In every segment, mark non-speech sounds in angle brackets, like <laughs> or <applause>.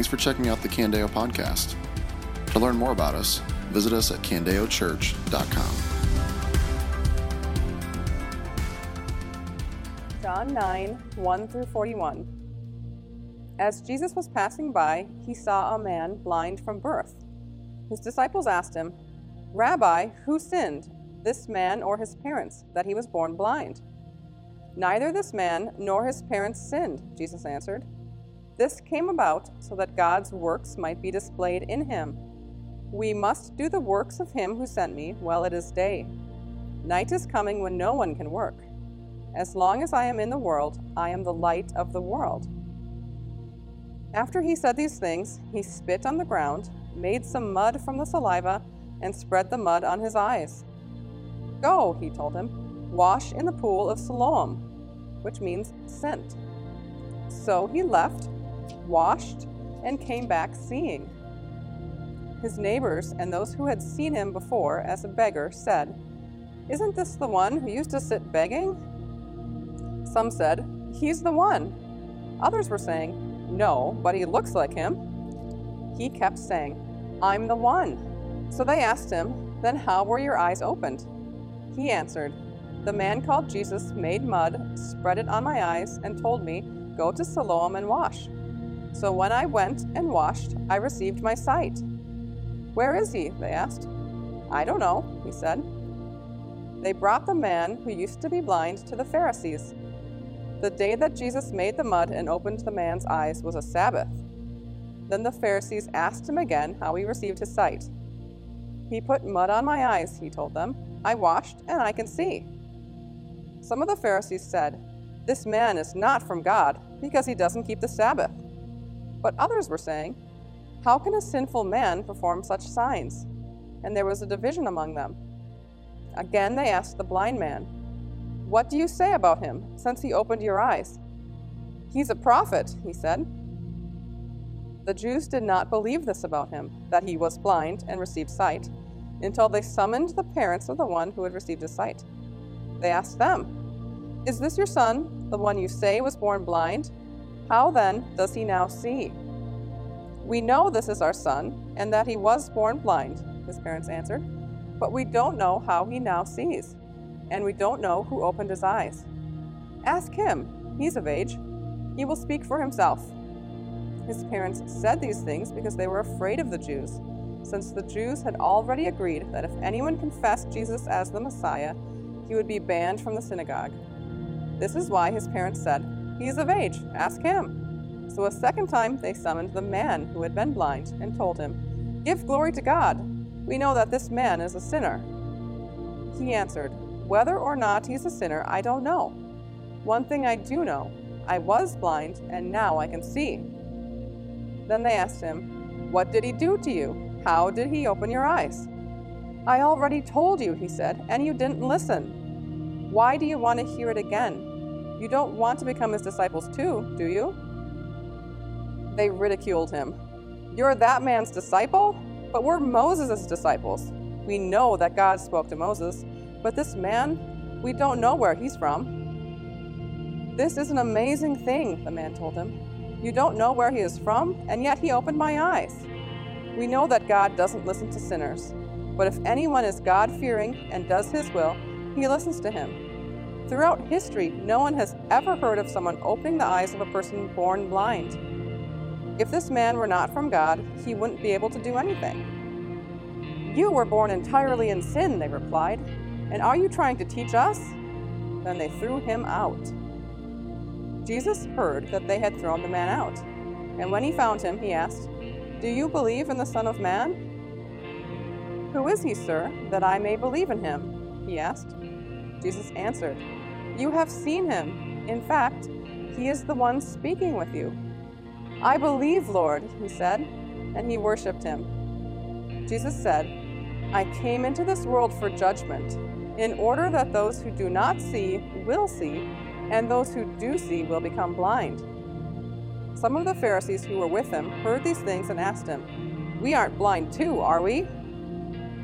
Thanks for checking out the Candeo podcast. To learn more about us, visit us at candeochurch.com. John 9, 1 through 41. As Jesus was passing by, he saw a man blind from birth. His disciples asked him, Rabbi, who sinned, this man or his parents, that he was born blind? Neither this man nor his parents sinned, Jesus answered. This came about so that God's works might be displayed in him. We must do the works of him who sent me while it is day. Night is coming when no one can work. As long as I am in the world, I am the light of the world. After he said these things, he spit on the ground, made some mud from the saliva, and spread the mud on his eyes. Go, he told him, wash in the pool of Siloam, which means sent. So he left, washed, and came back seeing. His neighbors and those who had seen him before as a beggar said, Isn't this the one who used to sit begging? Some said, He's the one. Others were saying, no, but he looks like him. He kept saying, I'm the one. So they asked him, Then how were your eyes opened? He answered, The man called Jesus made mud, spread it on my eyes, and told me, Go to Siloam and wash. So when I went and washed, I received my sight. Where is he? They asked. I don't know, he said. They brought the man who used to be blind to the Pharisees. The day that Jesus made the mud and opened the man's eyes was a Sabbath. Then the Pharisees asked him again how he received his sight. He put mud on my eyes, he told them. I washed, and I can see. Some of the Pharisees said, This man is not from God, because he doesn't keep the Sabbath. But others were saying, How can a sinful man perform such signs? And there was a division among them. Again they asked the blind man, what do you say about him, since he opened your eyes? He's a prophet, he said. The Jews did not believe this about him, that he was blind and received sight, until they summoned the parents of the one who had received his sight. They asked them, Is this your son, the one you say was born blind? How then does he now see? We know this is our son, and that he was born blind, his parents answered, but we don't know how he now sees and we don't know who opened his eyes. Ask him, he's of age. He will speak for himself. His parents said these things because they were afraid of the Jews, since the Jews had already agreed that if anyone confessed Jesus as the Messiah, he would be banned from the synagogue. This is why his parents said, He is of age, ask him. So a second time they summoned the man who had been blind and told him, Give glory to God. We know that this man is a sinner. He answered, whether or not he's a sinner, I don't know. One thing I do know I was blind, and now I can see. Then they asked him, What did he do to you? How did he open your eyes? I already told you, he said, and you didn't listen. Why do you want to hear it again? You don't want to become his disciples too, do you? They ridiculed him. You're that man's disciple? But we're Moses' disciples. We know that God spoke to Moses, but this man, we don't know where he's from. This is an amazing thing, the man told him. You don't know where he is from, and yet he opened my eyes. We know that God doesn't listen to sinners, but if anyone is God fearing and does his will, he listens to him. Throughout history, no one has ever heard of someone opening the eyes of a person born blind. If this man were not from God, he wouldn't be able to do anything. You were born entirely in sin, they replied. And are you trying to teach us? Then they threw him out. Jesus heard that they had thrown the man out. And when he found him, he asked, Do you believe in the Son of Man? Who is he, sir, that I may believe in him? He asked. Jesus answered, You have seen him. In fact, he is the one speaking with you. I believe, Lord, he said, and he worshiped him. Jesus said, I came into this world for judgment in order that those who do not see will see, and those who do see will become blind. Some of the Pharisees who were with him heard these things and asked him, We aren't blind too, are we?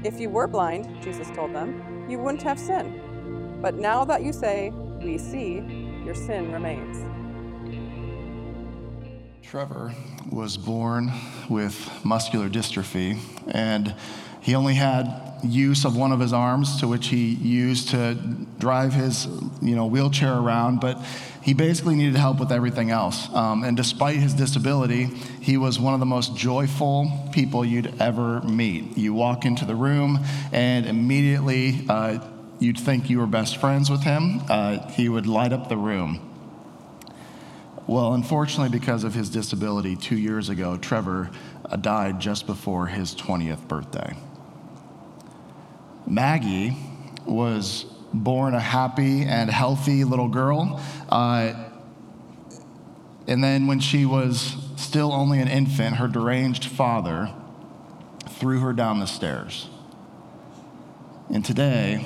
If you were blind, Jesus told them, you wouldn't have sin. But now that you say, We see, your sin remains. Trevor was born with muscular dystrophy, and he only had use of one of his arms to which he used to drive his you know wheelchair around but he basically needed help with everything else um, and despite his disability he was one of the most joyful people you'd ever meet you walk into the room and immediately uh, you'd think you were best friends with him uh, he would light up the room well, unfortunately, because of his disability, two years ago, Trevor uh, died just before his 20th birthday. Maggie was born a happy and healthy little girl. Uh, and then, when she was still only an infant, her deranged father threw her down the stairs. And today,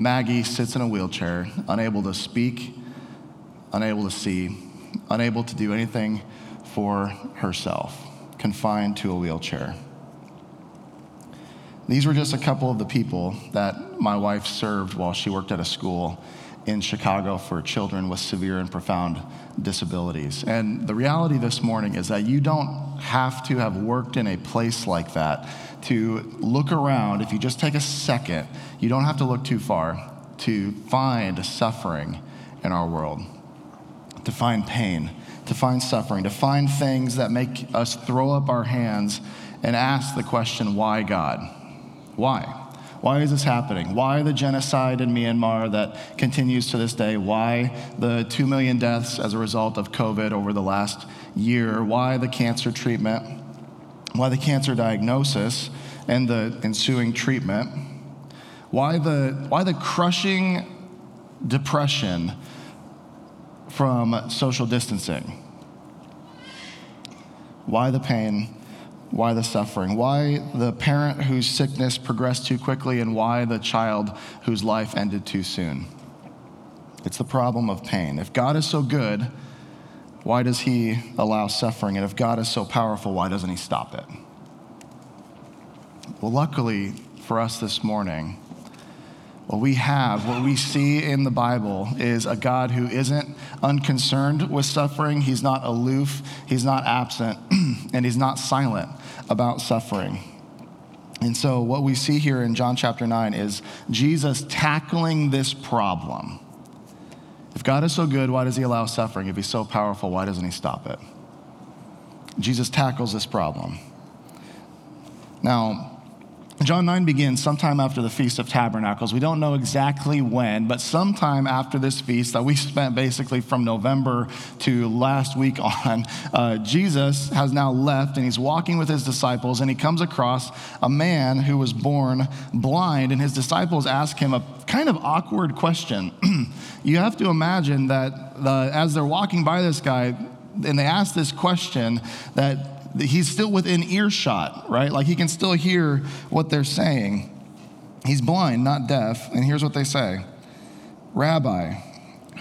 Maggie sits in a wheelchair, unable to speak, unable to see, unable to do anything for herself, confined to a wheelchair. These were just a couple of the people that my wife served while she worked at a school in Chicago for children with severe and profound disabilities. And the reality this morning is that you don't have to have worked in a place like that to look around. If you just take a second, you don't have to look too far to find suffering in our world to find pain, to find suffering, to find things that make us throw up our hands and ask the question, why God? Why? Why is this happening? Why the genocide in Myanmar that continues to this day? Why the 2 million deaths as a result of COVID over the last year? Why the cancer treatment? Why the cancer diagnosis and the ensuing treatment? Why the, why the crushing depression from social distancing? Why the pain? Why the suffering? Why the parent whose sickness progressed too quickly, and why the child whose life ended too soon? It's the problem of pain. If God is so good, why does he allow suffering? And if God is so powerful, why doesn't he stop it? Well, luckily for us this morning, what we have, what we see in the Bible, is a God who isn't unconcerned with suffering. He's not aloof, he's not absent, <clears throat> and he's not silent about suffering. And so, what we see here in John chapter 9 is Jesus tackling this problem. If God is so good, why does he allow suffering? If he's so powerful, why doesn't he stop it? Jesus tackles this problem. Now, John 9 begins sometime after the Feast of Tabernacles. We don't know exactly when, but sometime after this feast that we <laughs> spent basically from November to last week on, uh, Jesus has now left and he's walking with his disciples and he comes across a man who was born blind. And his disciples ask him a kind of awkward question. <clears throat> you have to imagine that the, as they're walking by this guy, and they ask this question that he's still within earshot, right? Like he can still hear what they're saying. He's blind, not deaf. And here's what they say Rabbi,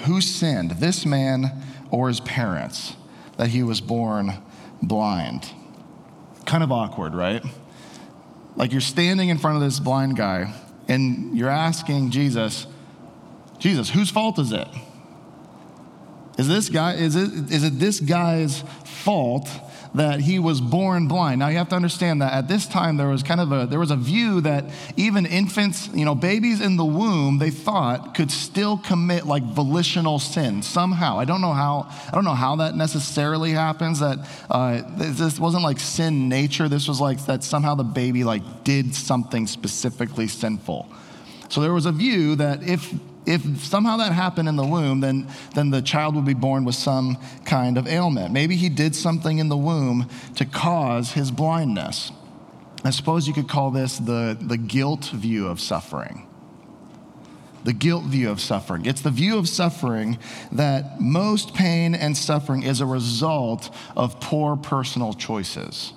who sinned, this man or his parents, that he was born blind? Kind of awkward, right? Like you're standing in front of this blind guy and you're asking Jesus, Jesus, whose fault is it? Is this guy, is it, is it this guy's fault that he was born blind. Now you have to understand that at this time there was kind of a there was a view that even infants, you know, babies in the womb, they thought could still commit like volitional sin somehow. I don't know how I don't know how that necessarily happens. That uh, this wasn't like sin nature. This was like that somehow the baby like did something specifically sinful. So there was a view that if if somehow that happened in the womb, then, then the child would be born with some kind of ailment. Maybe he did something in the womb to cause his blindness. I suppose you could call this the, the guilt view of suffering. The guilt view of suffering. It's the view of suffering that most pain and suffering is a result of poor personal choices.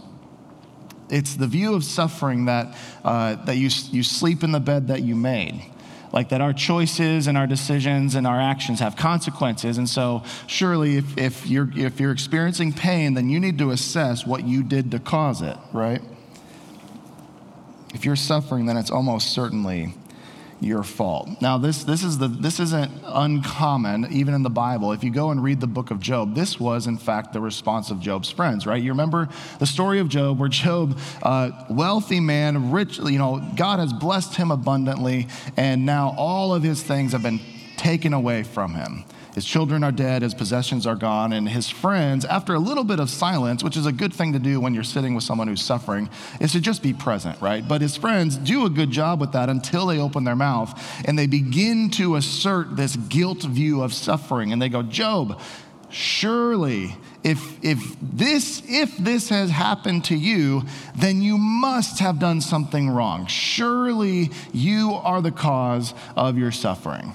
It's the view of suffering that, uh, that you, you sleep in the bed that you made like that our choices and our decisions and our actions have consequences. And so, surely, if, if, you're, if you're experiencing pain, then you need to assess what you did to cause it, right? If you're suffering, then it's almost certainly your fault. Now, this, this, is the, this isn't uncommon, even in the Bible. If you go and read the book of Job, this was, in fact, the response of Job's friends, right? You remember the story of Job, where Job, uh, wealthy man, rich, you know, God has blessed him abundantly, and now all of his things have been taken away from him. His children are dead, his possessions are gone, and his friends, after a little bit of silence, which is a good thing to do when you're sitting with someone who's suffering, is to just be present, right? But his friends do a good job with that until they open their mouth and they begin to assert this guilt view of suffering. And they go, Job, surely if, if this if this has happened to you then you must have done something wrong surely you are the cause of your suffering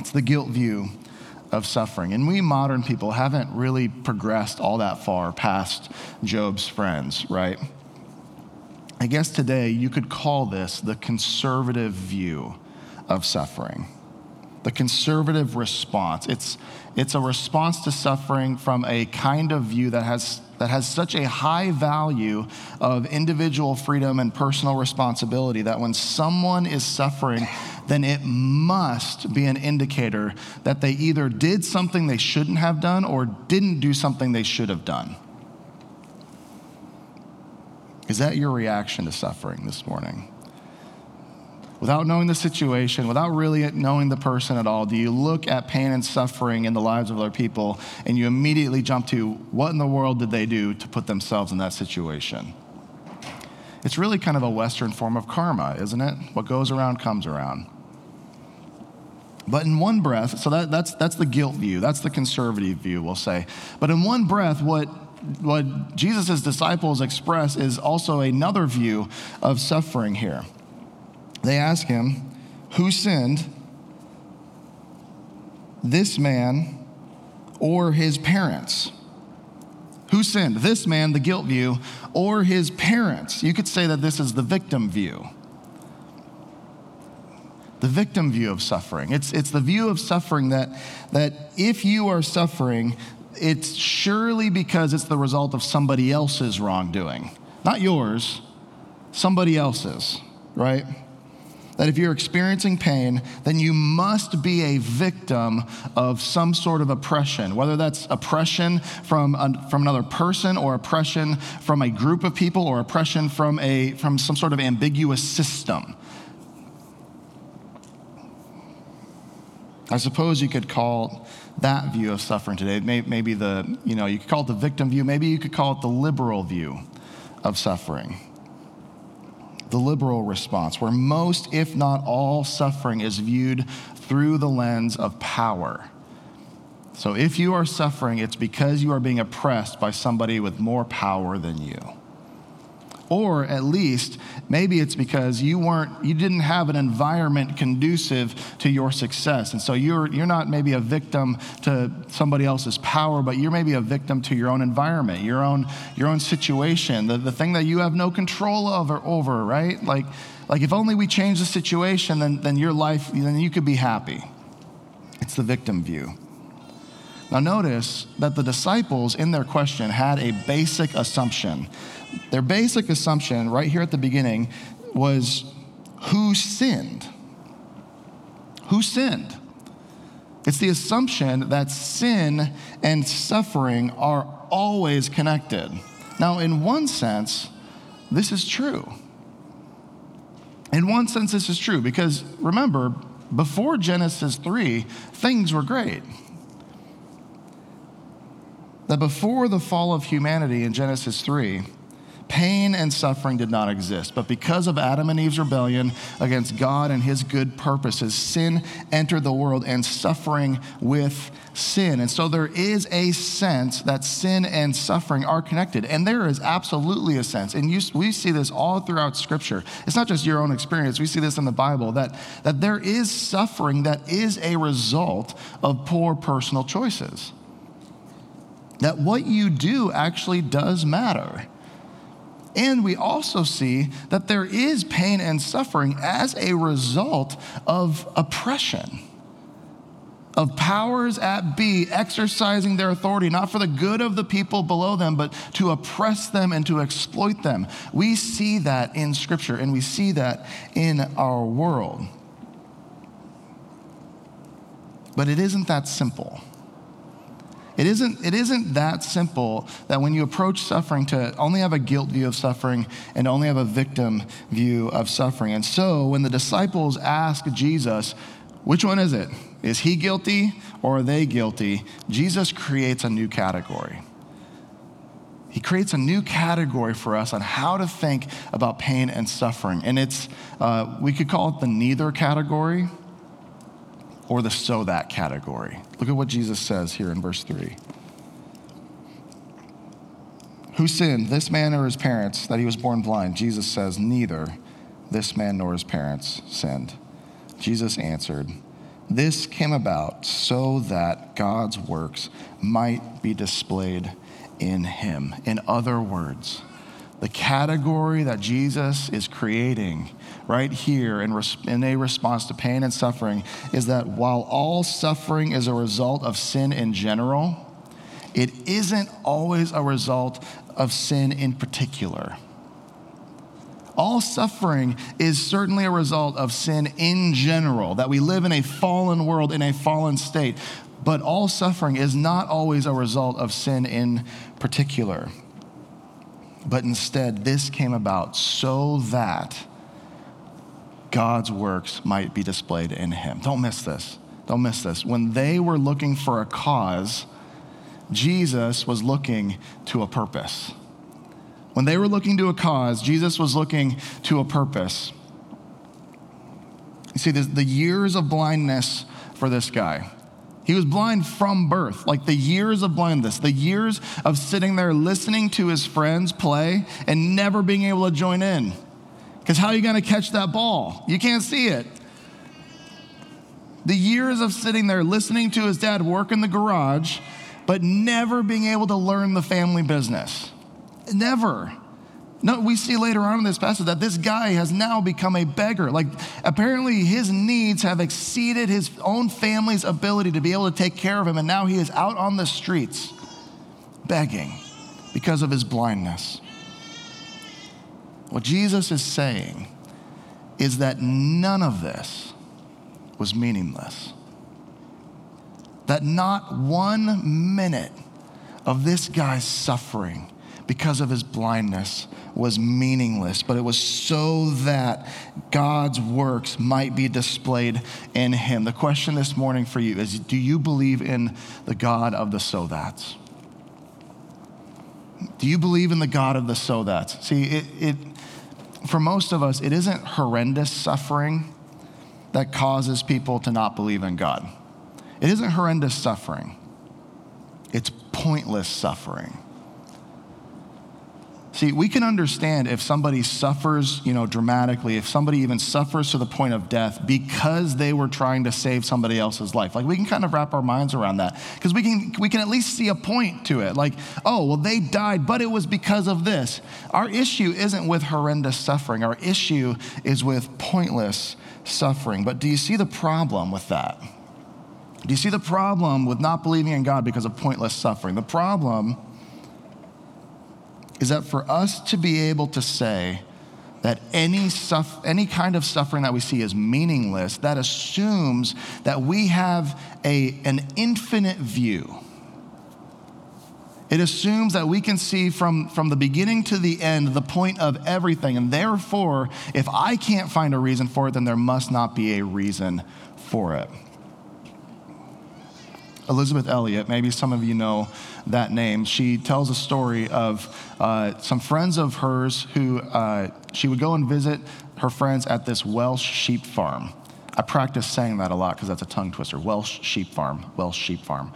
it's the guilt view of suffering. And we modern people haven't really progressed all that far past Job's friends, right? I guess today you could call this the conservative view of suffering. The conservative response. It's, it's a response to suffering from a kind of view that has that has such a high value of individual freedom and personal responsibility that when someone is suffering, then it must be an indicator that they either did something they shouldn't have done or didn't do something they should have done. Is that your reaction to suffering this morning? Without knowing the situation, without really knowing the person at all, do you look at pain and suffering in the lives of other people and you immediately jump to what in the world did they do to put themselves in that situation? It's really kind of a Western form of karma, isn't it? What goes around comes around. But in one breath, so that, that's, that's the guilt view, that's the conservative view, we'll say. But in one breath, what, what Jesus' disciples express is also another view of suffering here they ask him, Who sinned, this man or his parents? Who sinned, this man, the guilt view, or his parents? You could say that this is the victim view. The victim view of suffering. It's, it's the view of suffering that, that if you are suffering, it's surely because it's the result of somebody else's wrongdoing. Not yours, somebody else's, right? That if you're experiencing pain, then you must be a victim of some sort of oppression, whether that's oppression from, a, from another person or oppression from a group of people or oppression from, a, from some sort of ambiguous system. I suppose you could call that view of suffering today, maybe the, you know, you could call it the victim view, maybe you could call it the liberal view of suffering the liberal response, where most, if not all, suffering is viewed through the lens of power. So if you are suffering, it's because you are being oppressed by somebody with more power than you. Or at least, maybe it's because you weren't, you didn't have an environment conducive to your success. And so you're, you're not maybe a victim to somebody else's power, but you're maybe a victim to your own environment, your own, your own situation, the, the thing that you have no control of or over, right? Like, like if only we change the situation, then, then your life, then you could be happy. It's the victim view. Now, notice that the disciples in their question had a basic assumption their basic assumption right here at the beginning was who sinned? Who sinned? It's the assumption that sin and suffering are always connected. Now, in one sense, this is true. In one sense, this is true because remember, before Genesis 3, things were great. That before the fall of humanity in Genesis 3, Pain and suffering did not exist, but because of Adam and Eve's rebellion against God and his good purposes, sin entered the world and suffering with sin. And so there is a sense that sin and suffering are connected. And there is absolutely a sense, and you, we see this all throughout Scripture. It's not just your own experience, we see this in the Bible that, that there is suffering that is a result of poor personal choices. That what you do actually does matter. And we also see that there is pain and suffering as a result of oppression, of powers at be exercising their authority, not for the good of the people below them, but to oppress them and to exploit them. We see that in Scripture and we see that in our world. But it isn't that simple. It isn't, it isn't that simple that when you approach suffering to only have a guilt view of suffering and only have a victim view of suffering. And so when the disciples ask Jesus, which one is it? Is he guilty or are they guilty? Jesus creates a new category. He creates a new category for us on how to think about pain and suffering. And it's, uh, we could call it the neither category or the so that category. Look at what Jesus says here in verse 3. Who sinned, this man or his parents, that he was born blind? Jesus says, Neither this man nor his parents sinned. Jesus answered, This came about so that God's works might be displayed in him. In other words, the category that Jesus is creating right here in, res- in, a response to pain and suffering is that while all suffering is a result of sin in general, it isn't always a result of sin in particular. All suffering is certainly a result of sin in general, that we live in a fallen world, in a fallen state. But all suffering is not always a result of sin in particular. But instead, this came about so that God's works might be displayed in him. Don't miss this. Don't miss this. When they were looking for a cause, Jesus was looking to a purpose. When they were looking to a cause, Jesus was looking to a purpose. You see, the years of blindness for this guy, he was blind from birth, like the years of blindness, the years of sitting there listening to his friends play and never being able to join in. Because how are you going to catch that ball? You can't see it. The years of sitting there listening to his dad work in the garage, but never being able to learn the family business. Never. No, we see later on in this passage that this guy has now become a beggar. Like, apparently, his needs have exceeded his own family's ability to be able to take care of him, and now he is out on the streets begging because of his blindness. What Jesus is saying is that none of this was meaningless. That not one minute of this guy's suffering because of his blindness was meaningless, but it was so that God's works might be displayed in him. The question this morning for you is do you believe in the God of the so that's? Do you believe in the God of the so that's? See, it, it, for most of us, it isn't horrendous suffering that causes people to not believe in God. It isn't horrendous suffering, it's pointless suffering. See, we can understand if somebody suffers, you know, dramatically, if somebody even suffers to the point of death because they were trying to save somebody else's life. Like we can kind of wrap our minds around that because we can we can at least see a point to it. Like, oh, well they died, but it was because of this. Our issue isn't with horrendous suffering. Our issue is with pointless suffering. But do you see the problem with that? Do you see the problem with not believing in God because of pointless suffering? The problem is that for us to be able to say that any, any kind of suffering that we see is meaningless, that assumes that we have a, an infinite view. It assumes that we can see from, from the beginning to the end the point of everything. And therefore, if I can't find a reason for it, then there must not be a reason for it. Elisabeth Elliot, maybe some of you know that name. She tells a story of uh, some friends of hers who uh, she would go and visit her friends at this Welsh sheep farm. I practice saying that a lot because that's a tongue twister. Welsh sheep farm, Welsh sheep farm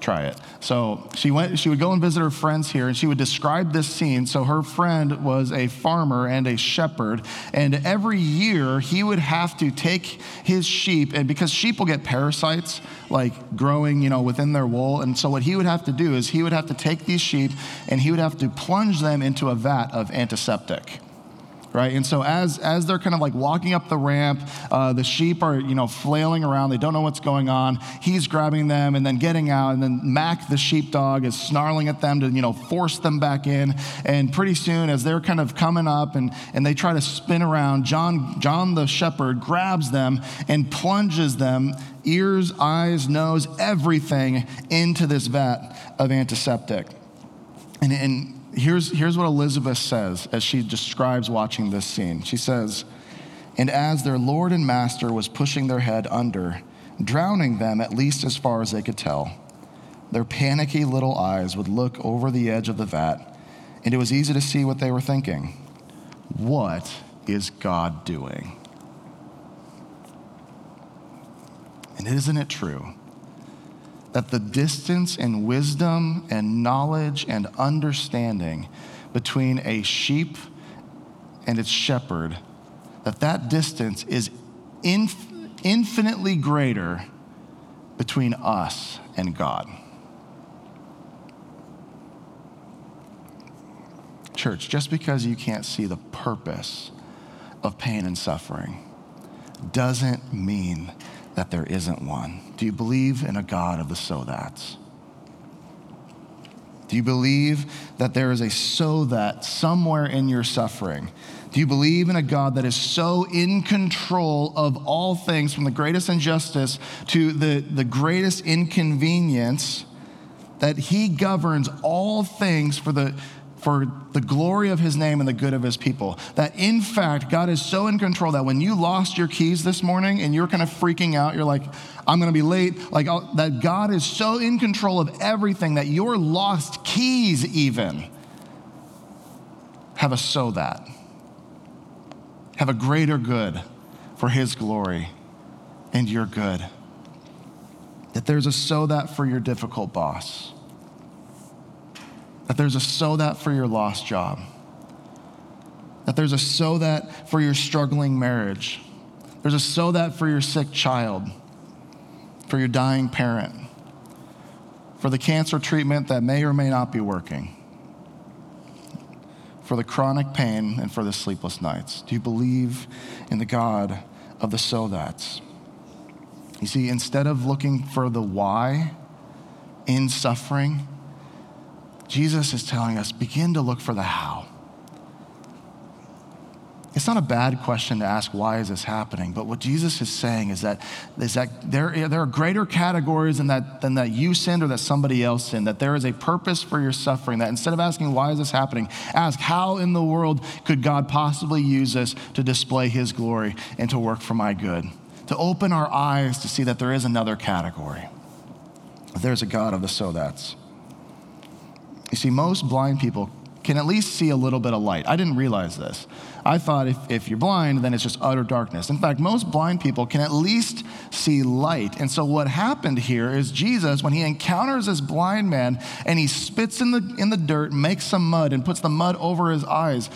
try it. So she went, she would go and visit her friends here and she would describe this scene. So her friend was a farmer and a shepherd. And every year he would have to take his sheep, and because sheep will get parasites like growing, you know, within their wool. And so what he would have to do is he would have to take these sheep and he would have to plunge them into a vat of antiseptic right? And so as, as they're kind of like walking up the ramp, uh, the sheep are, you know, flailing around. They don't know what's going on. He's grabbing them and then getting out. And then Mac, the sheepdog, is snarling at them to, you know, force them back in. And pretty soon, as they're kind of coming up and, and they try to spin around, John, John the shepherd grabs them and plunges them, ears, eyes, nose, everything, into this vat of antiseptic. And, and here's, here's what Elisabeth says as she describes watching this scene. She says, And as their Lord and Master was pushing their head under, drowning them at least as far as they could tell, their panicky little eyes would look over the edge of the vat, and it was easy to see what they were thinking. What is God doing? And isn't it true? That the distance in wisdom and knowledge and understanding between a sheep and its shepherd, that that distance is inf- infinitely greater between us and God. Church, just because you can't see the purpose of pain and suffering doesn't mean that there isn't one? Do you believe in a God of the so that's? Do you believe that there is a so that somewhere in your suffering? Do you believe in a God that is so in control of all things, from the greatest injustice to the, the greatest inconvenience, that he governs all things for the, for the glory of his name and the good of his people. That in fact, God is so in control that when you lost your keys this morning and you're kind of freaking out, you're like, I'm going to be late, like oh, that God is so in control of everything that your lost keys, even, have a so that, have a greater good for his glory and your good. That there's a so that for your difficult boss that there's a so that for your lost job. That there's a so that for your struggling marriage. There's a so that for your sick child, for your dying parent, for the cancer treatment that may or may not be working, for the chronic pain and for the sleepless nights. Do you believe in the God of the so that's? You see, instead of looking for the why in suffering, Jesus is telling us begin to look for the how. It's not a bad question to ask, why is this happening? But what Jesus is saying is that, is that there, there are greater categories than that, than that you sinned or that somebody else sinned, that there is a purpose for your suffering, that instead of asking, why is this happening, ask, how in the world could God possibly use this to display his glory and to work for my good? To open our eyes to see that there is another category. There's a God of the so that's. You see, most blind people can at least see a little bit of light. I didn't realize this. I thought if, if you're blind, then it's just utter darkness. In fact, most blind people can at least see light. And so, what happened here is Jesus, when he encounters this blind man and he spits in the, in the dirt, makes some mud, and puts the mud over his eyes,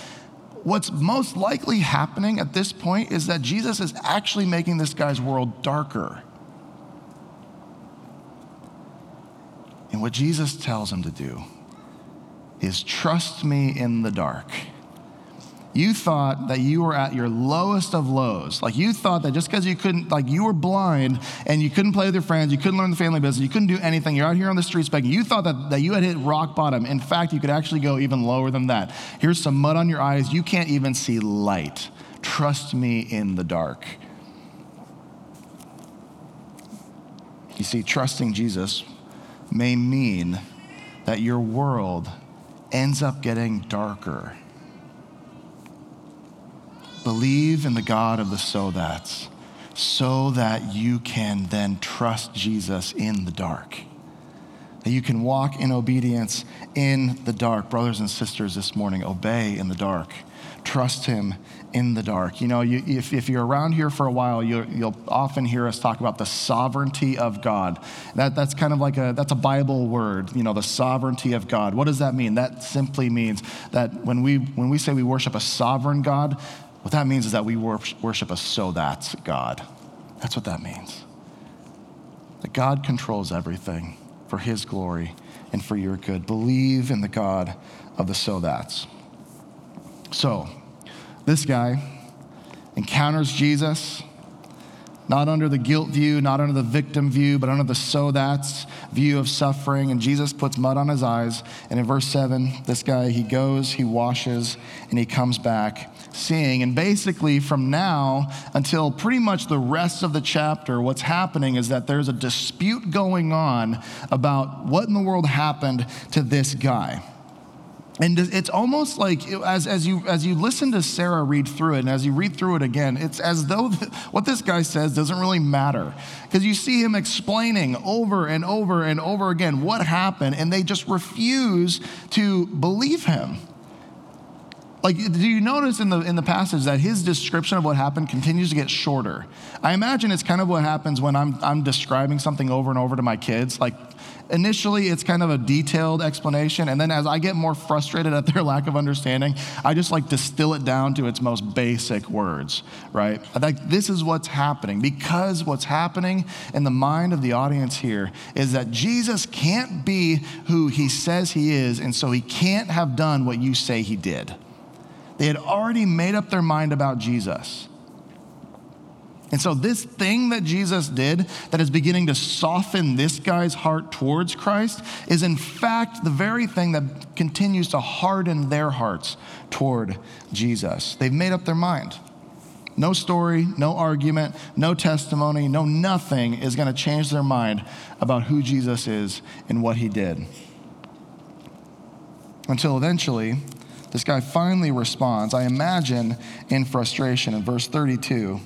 what's most likely happening at this point is that Jesus is actually making this guy's world darker. And what Jesus tells him to do is trust me in the dark. You thought that you were at your lowest of lows. Like you thought that just because you couldn't, like you were blind and you couldn't play with your friends, you couldn't learn the family business, you couldn't do anything, you're out here on the streets begging. You thought that, that you had hit rock bottom. In fact, you could actually go even lower than that. Here's some mud on your eyes. You can't even see light. Trust me in the dark. You see, trusting Jesus may mean that your world ends up getting darker. Believe in the God of the so that's, so that you can then trust Jesus in the dark. That you can walk in obedience in the dark. Brothers and sisters, this morning, obey in the dark. Trust Him in the dark. You know, you, if, if you're around here for a while, you, will often hear us talk about the sovereignty of God. That, that's kind of like a, that's a Bible word, you know, the sovereignty of God. What does that mean? That simply means that when we, when we say we worship a sovereign God, what that means is that we worship a so that's God. That's what that means. That God controls everything for His glory and for your good. Believe in the God of the so that's. So, This guy encounters Jesus, not under the guilt view, not under the victim view, but under the so that's view of suffering. And Jesus puts mud on his eyes. And in verse 7, this guy, he goes, he washes, and he comes back seeing. And basically, from now until pretty much the rest of the chapter, what's happening is that there's a dispute going on about what in the world happened to this guy. And it's almost like as, as, you, as you listen to Sarah read through it, and as you read through it again, it's as though what this guy says doesn't really matter. Because you see him explaining over and over and over again what happened, and they just refuse to believe him. Like, do you notice in the, in the passage that his description of what happened continues to get shorter? I imagine it's kind of what happens when I'm, I'm describing something over and over to my kids. Like, initially, it's kind of a detailed explanation. And then as I get more frustrated at their <laughs> lack of understanding, I just like distill it down to its most basic words, right? Like, this is what's happening. Because what's happening in the mind of the audience here is that Jesus can't be who he says he is, and so he can't have done what you say he did. They had already made up their mind about Jesus. And so, this thing that Jesus did that is beginning to soften this guy's heart towards Christ is, in fact, the very thing that continues to harden their hearts toward Jesus. They've made up their mind. No story, no argument, no testimony, no nothing is going to change their mind about who Jesus is and what he did. Until eventually, this guy finally responds, I imagine in frustration in verse 32.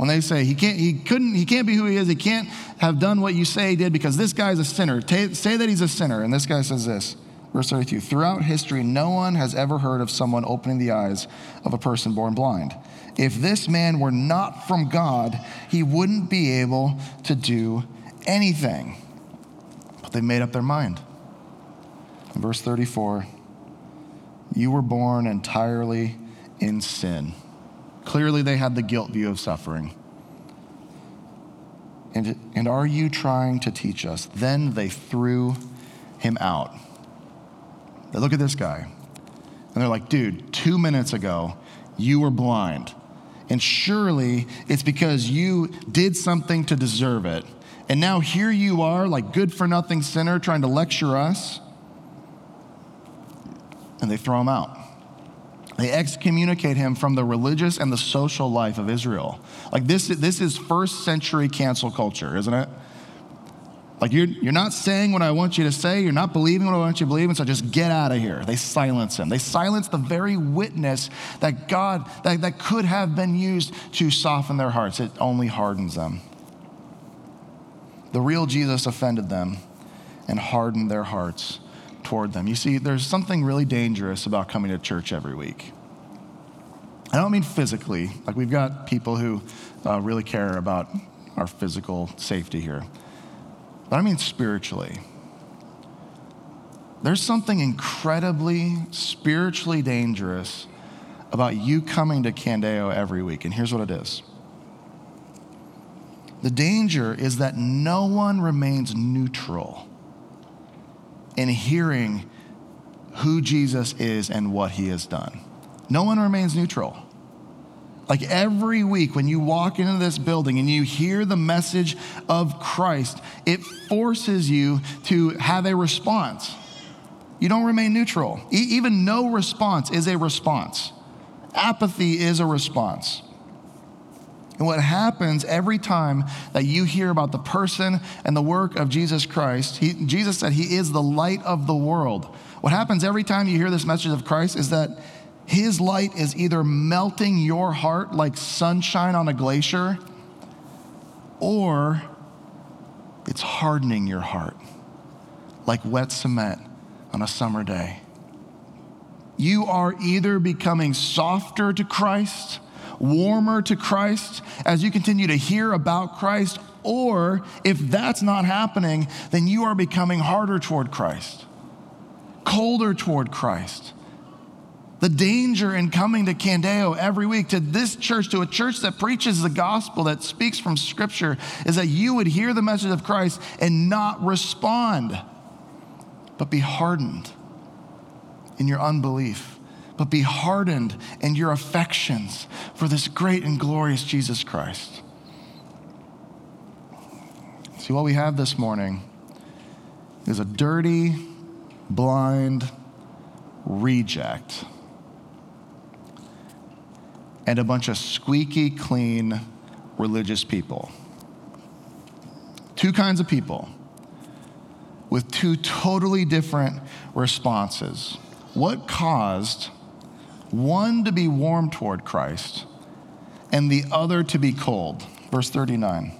When they say he can't, he couldn't, he can't be who he is, he can't have done what you say he did because this guy's a sinner. say that he's a sinner. And this guy says this, verse 32 Throughout history, no one has ever heard of someone opening the eyes of a person born blind. If this man were not from God, he wouldn't be able to do anything. But they made up their mind. In verse 34, you were born entirely in sin. Clearly, they had the guilt view of suffering. And, and are you trying to teach us? Then they threw him out. They look at this guy and they're like, dude, two minutes ago, you were blind. And surely it's because you did something to deserve it. And now here you are, like good for nothing sinner, trying to lecture us. And they throw him out. They excommunicate him from the religious and the social life of Israel. Like this, this is first century cancel culture, isn't it? Like you're, you're not saying what I want you to say, you're not believing what I want you to believe, and so just get out of here. They silence him. They silence the very witness that God, that, that could have been used to soften their hearts. It only hardens them. The real Jesus offended them and hardened their hearts toward them. You see, there's something really dangerous about coming to church every week. I don't mean physically, like we've got people who uh, really care about our physical safety here, but I mean spiritually. There's something incredibly spiritually dangerous about you coming to Candeo every week, and here's what it is. The danger is that no one remains neutral in hearing who Jesus is and what he has done. No one remains neutral. Like every week, when you walk into this building and you hear the message of Christ, it forces you to have a response. You don't remain neutral. E- even no response is a response. Apathy is a response. And what happens every time that you hear about the person and the work of Jesus Christ, he, Jesus said he is the light of the world. What happens every time you hear this message of Christ is that his light is either melting your heart like sunshine on a glacier, or it's hardening your heart like wet cement on a summer day. You are either becoming softer to Christ warmer to Christ as you continue to hear about Christ, or if that's not happening, then you are becoming harder toward Christ, colder toward Christ. The danger in coming to Candeo every week, to this church, to a church that preaches the gospel, that speaks from Scripture, is that you would hear the message of Christ and not respond, but be hardened in your unbelief but be hardened in your affections for this great and glorious Jesus Christ. See, what we have this morning is a dirty, blind reject and a bunch of squeaky clean religious people. Two kinds of people with two totally different responses. What caused one to be warm toward Christ and the other to be cold? Verse 39.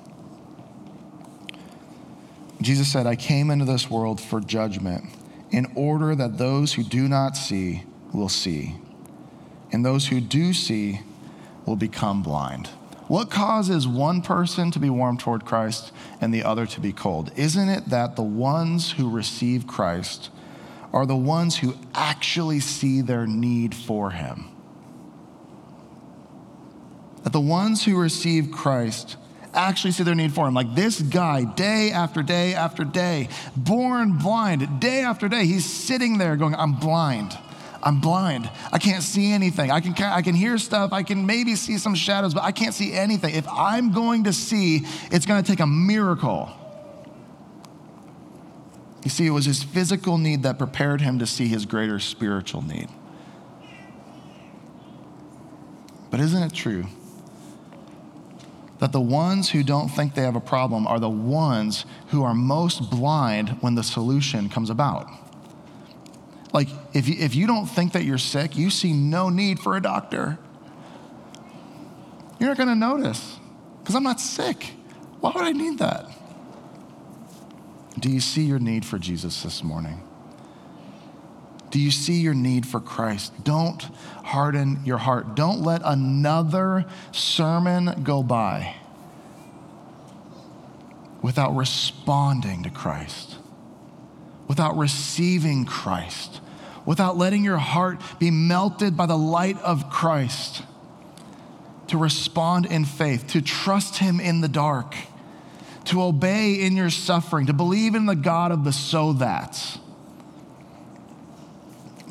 Jesus said, I came into this world for judgment in order that those who do not see will see, and those who do see will become blind. What causes one person to be warm toward Christ and the other to be cold? Isn't it that the ones who receive Christ are the ones who actually see their need for him? That the ones who receive Christ actually see their need for him. Like this guy, day after day after day, born blind, day after day, he's sitting there going, I'm blind. I'm blind. I can't see anything. I can, I can hear stuff. I can maybe see some shadows, but I can't see anything. If I'm going to see, it's going to take a miracle. You see, it was his physical need that prepared him to see his greater spiritual need. But isn't it true that the ones who don't think they have a problem are the ones who are most blind when the solution comes about. Like, if you, if you don't think that you're sick, you see no need for a doctor. You're not going to notice because I'm not sick. Why would I need that? Do you see your need for Jesus this morning? Do you see your need for Christ? Don't harden your heart. Don't let another sermon go by without responding to Christ, without receiving Christ, without letting your heart be melted by the light of Christ, to respond in faith, to trust Him in the dark, to obey in your suffering, to believe in the God of the so that's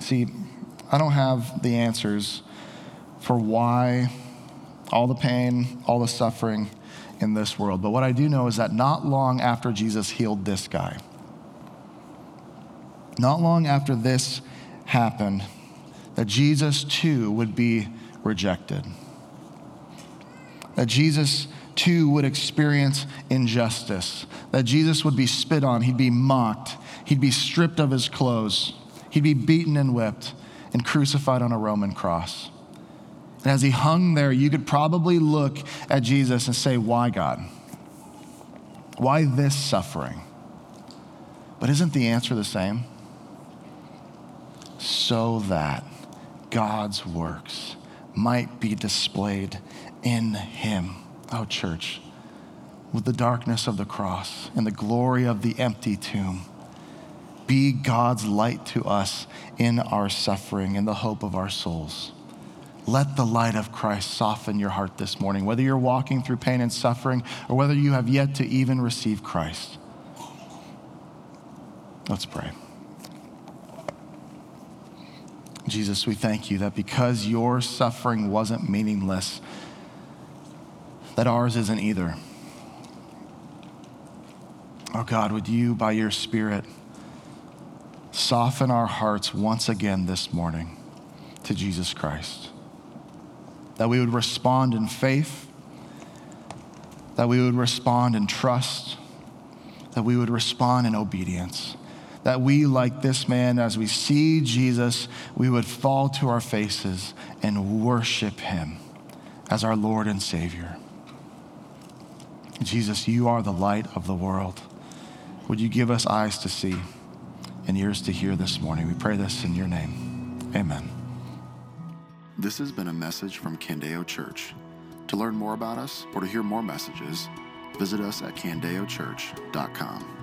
See, I don't have the answers for why all the pain, all the suffering in this world. But what I do know is that not long after Jesus healed this guy, not long after this happened, that Jesus too would be rejected. That Jesus too would experience injustice. That Jesus would be spit on, he'd be mocked, he'd be stripped of his clothes. He'd be beaten and whipped and crucified on a Roman cross. And as he hung there, you could probably look at Jesus and say, Why, God? Why this suffering? But isn't the answer the same? So that God's works might be displayed in him. Oh, church, with the darkness of the cross and the glory of the empty tomb be God's light to us in our suffering and the hope of our souls. Let the light of Christ soften your heart this morning, whether you're walking through pain and suffering or whether you have yet to even receive Christ. Let's pray. Jesus, we thank you that because your suffering wasn't meaningless, that ours isn't either. Oh God, would you, by your Spirit, soften our hearts once again this morning to Jesus Christ. That we would respond in faith, that we would respond in trust, that we would respond in obedience. That we, like this man, as we see Jesus, we would fall to our faces and worship him as our Lord and Savior. Jesus, you are the light of the world. Would you give us eyes to see? and ears to hear this morning. We pray this in your name. Amen. This has been a message from Candeo Church. To learn more about us or to hear more messages, visit us at candeochurch.com.